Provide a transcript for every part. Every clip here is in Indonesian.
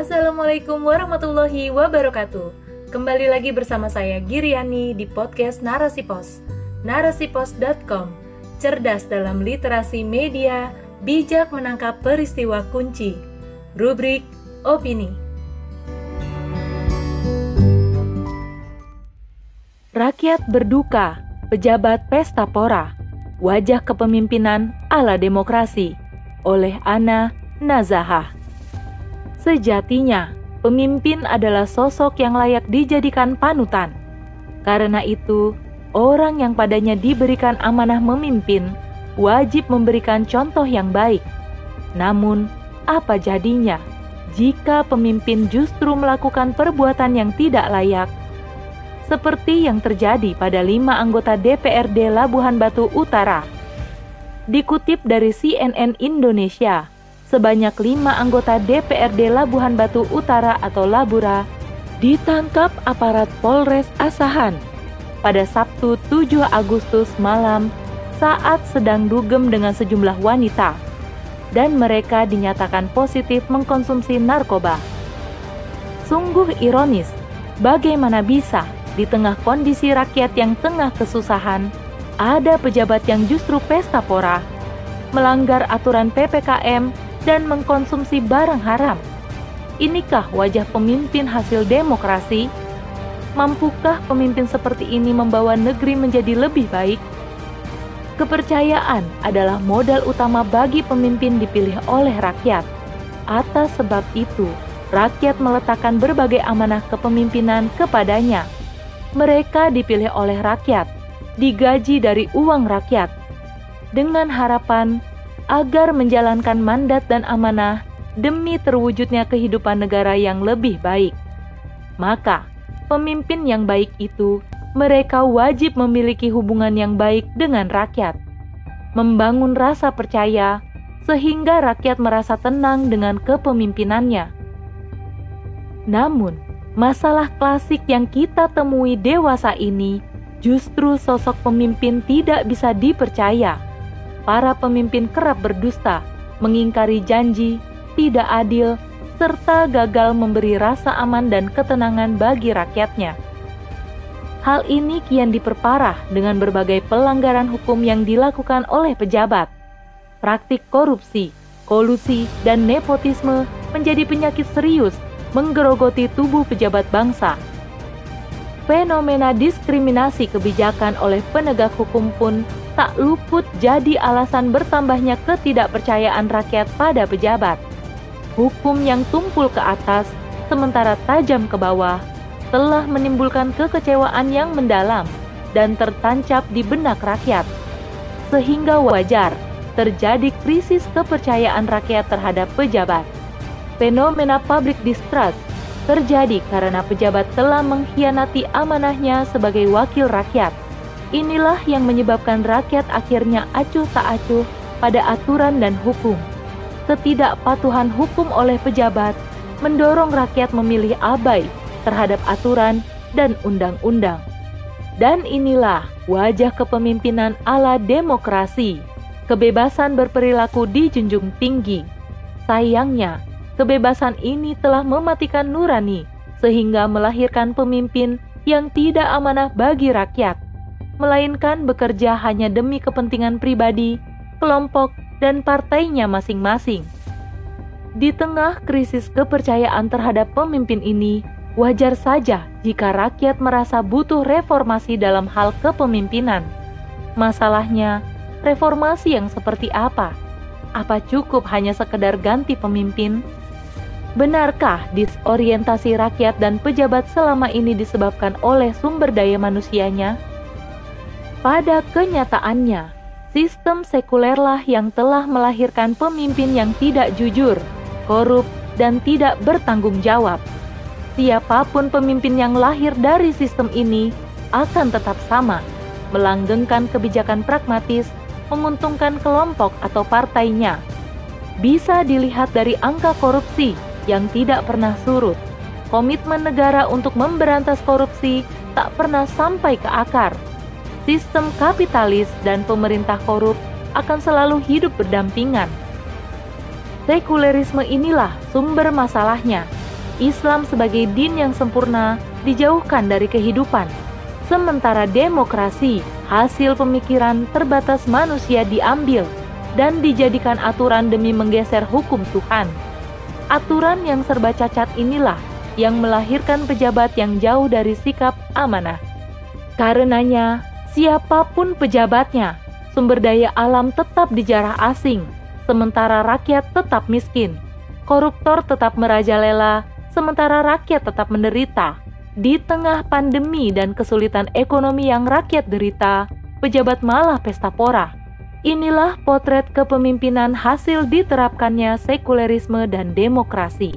Assalamualaikum warahmatullahi wabarakatuh. Kembali lagi bersama saya Giriani di podcast Narasi Pos. Narasipos.com. Cerdas dalam literasi media, bijak menangkap peristiwa kunci. Rubrik opini. Rakyat berduka, pejabat pesta pora. Wajah kepemimpinan ala demokrasi oleh Ana Nazahah. Sejatinya, pemimpin adalah sosok yang layak dijadikan panutan. Karena itu, orang yang padanya diberikan amanah memimpin wajib memberikan contoh yang baik. Namun, apa jadinya jika pemimpin justru melakukan perbuatan yang tidak layak? Seperti yang terjadi pada lima anggota DPRD Labuhan Batu Utara. Dikutip dari CNN Indonesia, sebanyak lima anggota DPRD Labuhan Batu Utara atau Labura ditangkap aparat Polres Asahan pada Sabtu 7 Agustus malam saat sedang dugem dengan sejumlah wanita dan mereka dinyatakan positif mengkonsumsi narkoba. Sungguh ironis, bagaimana bisa di tengah kondisi rakyat yang tengah kesusahan, ada pejabat yang justru pesta pora, melanggar aturan PPKM dan mengkonsumsi barang haram. Inikah wajah pemimpin hasil demokrasi? Mampukah pemimpin seperti ini membawa negeri menjadi lebih baik? Kepercayaan adalah modal utama bagi pemimpin dipilih oleh rakyat. Atas sebab itu, rakyat meletakkan berbagai amanah kepemimpinan kepadanya. Mereka dipilih oleh rakyat, digaji dari uang rakyat, dengan harapan agar menjalankan mandat dan amanah demi terwujudnya kehidupan negara yang lebih baik. Maka, pemimpin yang baik itu mereka wajib memiliki hubungan yang baik dengan rakyat, membangun rasa percaya sehingga rakyat merasa tenang dengan kepemimpinannya. Namun, masalah klasik yang kita temui dewasa ini justru sosok pemimpin tidak bisa dipercaya para pemimpin kerap berdusta, mengingkari janji, tidak adil, serta gagal memberi rasa aman dan ketenangan bagi rakyatnya. Hal ini kian diperparah dengan berbagai pelanggaran hukum yang dilakukan oleh pejabat. Praktik korupsi, kolusi, dan nepotisme menjadi penyakit serius menggerogoti tubuh pejabat bangsa. Fenomena diskriminasi kebijakan oleh penegak hukum pun tak luput jadi alasan bertambahnya ketidakpercayaan rakyat pada pejabat. Hukum yang tumpul ke atas, sementara tajam ke bawah, telah menimbulkan kekecewaan yang mendalam dan tertancap di benak rakyat, sehingga wajar terjadi krisis kepercayaan rakyat terhadap pejabat. Fenomena public distrust terjadi karena pejabat telah mengkhianati amanahnya sebagai wakil rakyat Inilah yang menyebabkan rakyat akhirnya acuh tak acuh pada aturan dan hukum. Ketidakpatuhan hukum oleh pejabat mendorong rakyat memilih abai terhadap aturan dan undang-undang. Dan inilah wajah kepemimpinan ala demokrasi. Kebebasan berperilaku dijunjung tinggi. Sayangnya, kebebasan ini telah mematikan nurani sehingga melahirkan pemimpin yang tidak amanah bagi rakyat melainkan bekerja hanya demi kepentingan pribadi, kelompok, dan partainya masing-masing. Di tengah krisis kepercayaan terhadap pemimpin ini, wajar saja jika rakyat merasa butuh reformasi dalam hal kepemimpinan. Masalahnya, reformasi yang seperti apa? Apa cukup hanya sekedar ganti pemimpin? Benarkah disorientasi rakyat dan pejabat selama ini disebabkan oleh sumber daya manusianya? Pada kenyataannya, sistem sekulerlah yang telah melahirkan pemimpin yang tidak jujur, korup, dan tidak bertanggung jawab. Siapa pun pemimpin yang lahir dari sistem ini akan tetap sama, melanggengkan kebijakan pragmatis, menguntungkan kelompok atau partainya. Bisa dilihat dari angka korupsi yang tidak pernah surut. Komitmen negara untuk memberantas korupsi tak pernah sampai ke akar sistem kapitalis dan pemerintah korup akan selalu hidup berdampingan. Sekulerisme inilah sumber masalahnya, Islam sebagai din yang sempurna dijauhkan dari kehidupan. Sementara demokrasi, hasil pemikiran terbatas manusia diambil dan dijadikan aturan demi menggeser hukum Tuhan. Aturan yang serba cacat inilah yang melahirkan pejabat yang jauh dari sikap amanah. Karenanya, siapa pun pejabatnya, sumber daya alam tetap dijarah asing, sementara rakyat tetap miskin. Koruptor tetap merajalela, sementara rakyat tetap menderita. Di tengah pandemi dan kesulitan ekonomi yang rakyat derita, pejabat malah pesta pora. Inilah potret kepemimpinan hasil diterapkannya sekulerisme dan demokrasi.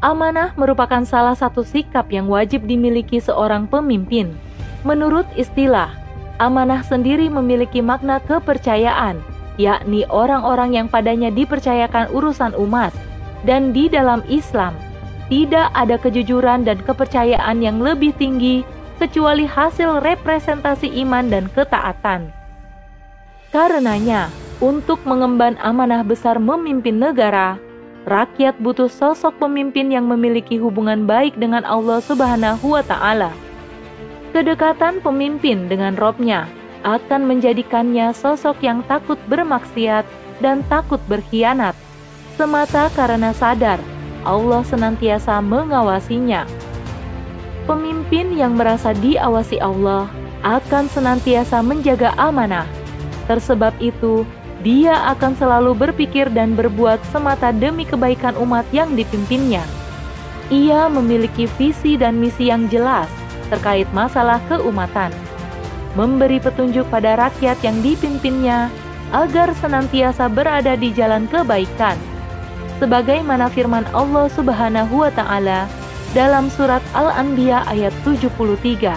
Amanah merupakan salah satu sikap yang wajib dimiliki seorang pemimpin. Menurut istilah, amanah sendiri memiliki makna kepercayaan, yakni orang-orang yang padanya dipercayakan urusan umat. Dan di dalam Islam, tidak ada kejujuran dan kepercayaan yang lebih tinggi kecuali hasil representasi iman dan ketaatan. Karenanya, untuk mengemban amanah besar memimpin negara, Rakyat butuh sosok pemimpin yang memiliki hubungan baik dengan Allah Subhanahu wa Ta'ala. Kedekatan pemimpin dengan robnya akan menjadikannya sosok yang takut bermaksiat dan takut berkhianat, semata karena sadar Allah senantiasa mengawasinya. Pemimpin yang merasa diawasi Allah akan senantiasa menjaga amanah. Tersebab itu, dia akan selalu berpikir dan berbuat semata demi kebaikan umat yang dipimpinnya. Ia memiliki visi dan misi yang jelas terkait masalah keumatan, memberi petunjuk pada rakyat yang dipimpinnya agar senantiasa berada di jalan kebaikan. Sebagaimana firman Allah Subhanahu wa taala dalam surat Al-Anbiya ayat 73.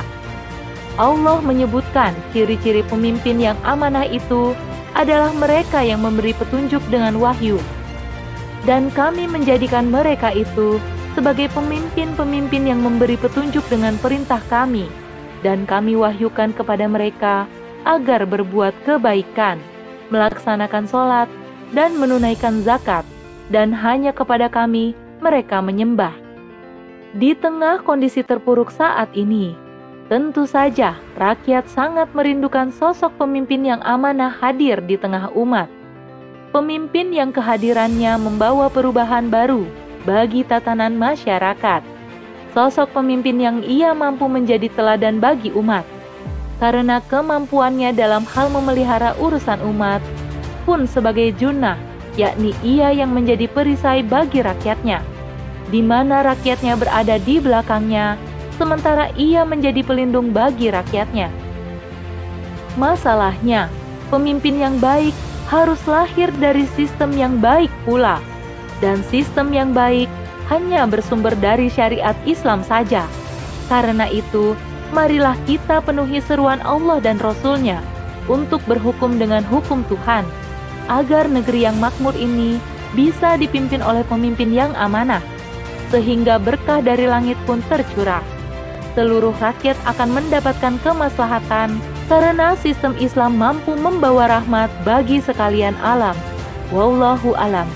Allah menyebutkan ciri-ciri pemimpin yang amanah itu adalah mereka yang memberi petunjuk dengan wahyu. Dan kami menjadikan mereka itu sebagai pemimpin-pemimpin yang memberi petunjuk dengan perintah kami, dan kami wahyukan kepada mereka agar berbuat kebaikan, melaksanakan sholat, dan menunaikan zakat, dan hanya kepada kami mereka menyembah. Di tengah kondisi terpuruk saat ini, Tentu saja, rakyat sangat merindukan sosok pemimpin yang amanah hadir di tengah umat. Pemimpin yang kehadirannya membawa perubahan baru bagi tatanan masyarakat. Sosok pemimpin yang ia mampu menjadi teladan bagi umat. Karena kemampuannya dalam hal memelihara urusan umat pun sebagai junah, yakni ia yang menjadi perisai bagi rakyatnya. Di mana rakyatnya berada di belakangnya, sementara ia menjadi pelindung bagi rakyatnya. Masalahnya, pemimpin yang baik harus lahir dari sistem yang baik pula, dan sistem yang baik hanya bersumber dari syariat Islam saja. Karena itu, marilah kita penuhi seruan Allah dan Rasul-Nya untuk berhukum dengan hukum Tuhan, agar negeri yang makmur ini bisa dipimpin oleh pemimpin yang amanah, sehingga berkah dari langit pun tercurah seluruh rakyat akan mendapatkan kemaslahatan karena sistem Islam mampu membawa rahmat bagi sekalian alam. Wallahu alam.